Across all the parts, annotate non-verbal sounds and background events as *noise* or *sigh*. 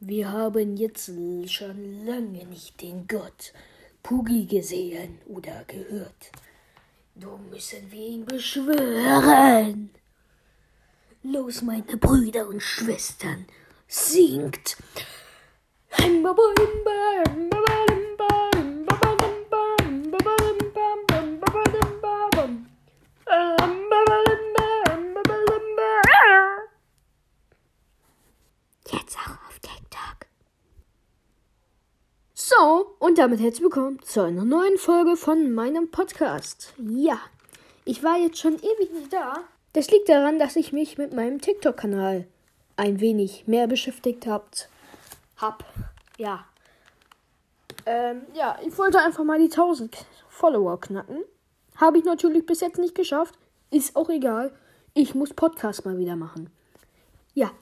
Wir haben jetzt schon lange nicht den Gott Pugi gesehen oder gehört. Nun müssen wir ihn beschwören. Los, meine Brüder und Schwestern, singt. Jetzt auch auf TikTok. So, und damit herzlich willkommen zu einer neuen Folge von meinem Podcast. Ja, ich war jetzt schon ewig nicht da. Das liegt daran, dass ich mich mit meinem TikTok-Kanal ein wenig mehr beschäftigt habt. Hab. Ja. Ähm, ja, ich wollte einfach mal die 1000 Follower knacken. Habe ich natürlich bis jetzt nicht geschafft. Ist auch egal. Ich muss Podcast mal wieder machen. Ja,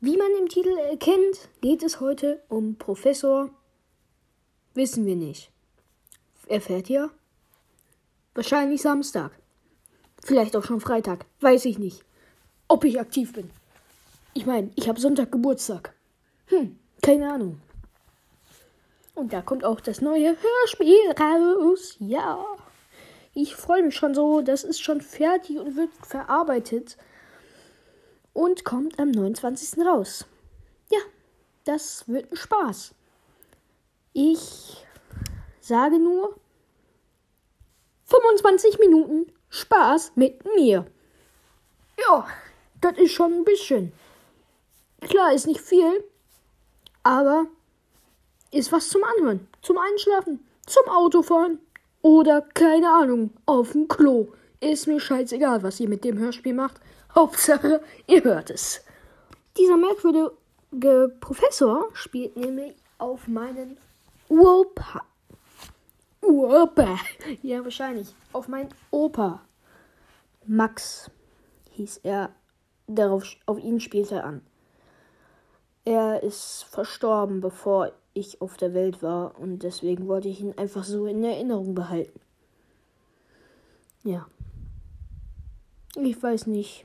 wie man im Titel erkennt, geht es heute um Professor. Wissen wir nicht. Erfährt ihr? Wahrscheinlich Samstag. Vielleicht auch schon Freitag. Weiß ich nicht. Ob ich aktiv bin. Ich meine, ich habe Sonntag Geburtstag. Hm, keine Ahnung. Und da kommt auch das neue Hörspiel raus. Ja. Ich freue mich schon so. Das ist schon fertig und wird verarbeitet. Und kommt am 29. raus. Ja, das wird ein Spaß. Ich sage nur 25 Minuten Spaß mit mir. Ja, das ist schon ein bisschen. Klar, ist nicht viel, aber ist was zum Anhören, zum Einschlafen, zum Autofahren oder keine Ahnung, auf dem Klo. Ist mir scheißegal, was ihr mit dem Hörspiel macht. *laughs* Hauptsache, ihr hört es. Dieser merkwürdige Professor spielt nämlich auf meinen Opa. Opa. Ja, wahrscheinlich. Auf meinen Opa. Max hieß er. Darauf, auf ihn spielt er an. Er ist verstorben, bevor ich auf der Welt war und deswegen wollte ich ihn einfach so in Erinnerung behalten. Ja. Ich weiß nicht.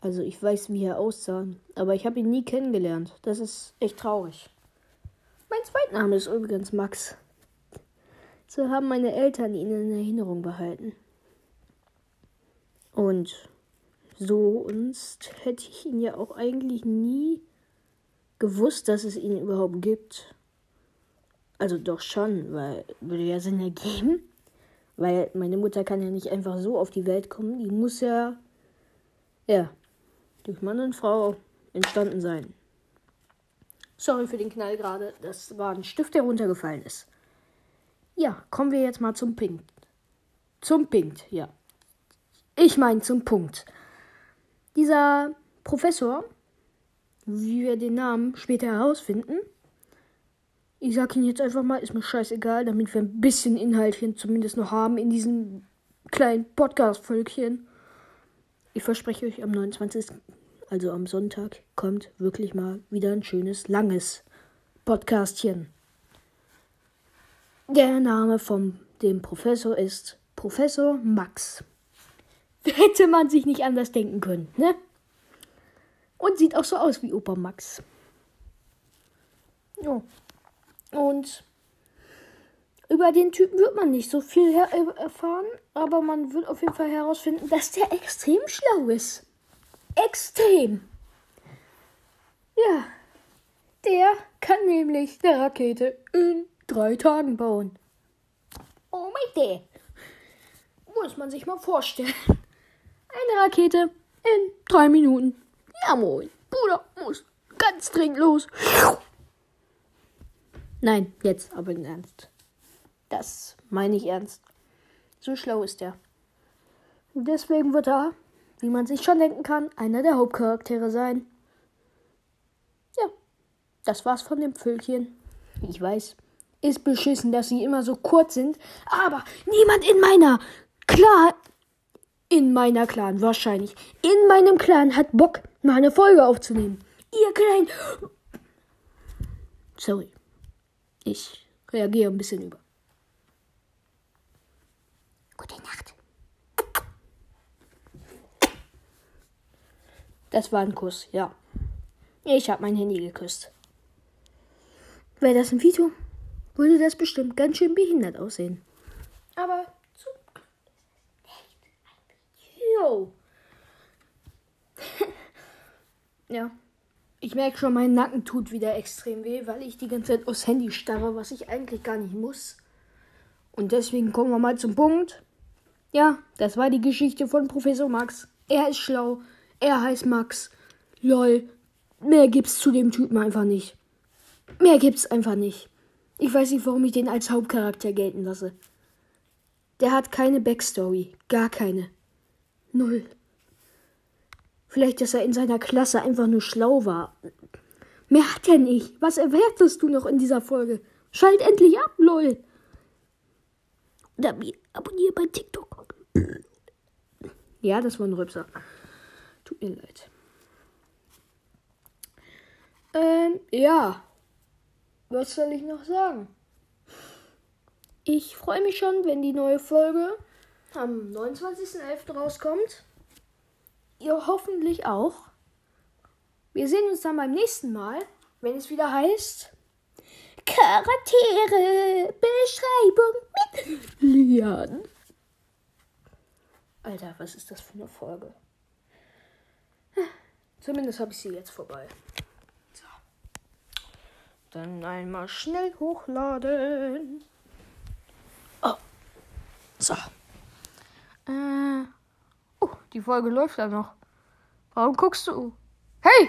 Also ich weiß, wie er aussah, aber ich habe ihn nie kennengelernt. Das ist echt traurig. Mein Zweitname ist übrigens Max. So haben meine Eltern ihn in Erinnerung behalten. Und sonst hätte ich ihn ja auch eigentlich nie gewusst, dass es ihn überhaupt gibt. Also doch schon, weil würde ja Sinn ergeben. Weil meine Mutter kann ja nicht einfach so auf die Welt kommen. Die muss ja, ja, durch Mann und Frau entstanden sein. Sorry für den Knall gerade. Das war ein Stift, der runtergefallen ist. Ja, kommen wir jetzt mal zum Punkt. Zum Punkt, ja. Ich meine zum Punkt. Dieser Professor, wie wir den Namen später herausfinden, ich sag ihn jetzt einfach mal, ist mir scheißegal, damit wir ein bisschen Inhaltchen zumindest noch haben in diesem kleinen Podcast-Völkchen. Ich verspreche euch, am 29., also am Sonntag, kommt wirklich mal wieder ein schönes, langes Podcastchen. Der Name von dem Professor ist Professor Max. *laughs* Hätte man sich nicht anders denken können, ne? Und sieht auch so aus wie Opa Max. Ja. Und über den Typen wird man nicht so viel erfahren, aber man wird auf jeden Fall herausfinden, dass der extrem schlau ist. Extrem. Ja. Der kann nämlich eine Rakete in drei Tagen bauen. Oh mein Gott. Muss man sich mal vorstellen. Eine Rakete in drei Minuten. Ja moin. Bruder muss ganz dringend los. Nein, jetzt aber in Ernst. Das meine ich ernst. So schlau ist er. Deswegen wird er, wie man sich schon denken kann, einer der Hauptcharaktere sein. Ja, das war's von dem Völkchen. Ich weiß, ist beschissen, dass sie immer so kurz sind, aber niemand in meiner Clan, in meiner Clan wahrscheinlich, in meinem Clan hat Bock, mal eine Folge aufzunehmen. Ihr kleinen Sorry. Ich reagiere ein bisschen über. Gute Nacht. Das war ein Kuss, ja. Ich habe mein Handy geküsst. Wäre das ein Video, würde das bestimmt ganz schön behindert aussehen. Aber zum Glück ist Video. *laughs* ja. Ich merke schon, mein Nacken tut wieder extrem weh, weil ich die ganze Zeit aufs Handy starre, was ich eigentlich gar nicht muss. Und deswegen kommen wir mal zum Punkt. Ja, das war die Geschichte von Professor Max. Er ist schlau. Er heißt Max. Lol. Mehr gibt's zu dem Typen einfach nicht. Mehr gibt's einfach nicht. Ich weiß nicht, warum ich den als Hauptcharakter gelten lasse. Der hat keine Backstory. Gar keine. Null. Vielleicht, dass er in seiner Klasse einfach nur schlau war. Mehr hat er nicht. Was erwartest du noch in dieser Folge? Schalt endlich ab, lol. Und abonniere bei TikTok. Ja, das war ein Rübser. Tut mir leid. Ähm, ja. Was soll ich noch sagen? Ich freue mich schon, wenn die neue Folge am 29.11. rauskommt. Ihr hoffentlich auch. Wir sehen uns dann beim nächsten Mal, wenn es wieder heißt Charaktere Beschreibung mit Lian. Alter, was ist das für eine Folge? Zumindest habe ich sie jetzt vorbei. So. Dann einmal schnell hochladen. Oh. So. Äh. Oh, die Folge läuft ja noch. Warum guckst du? Hey!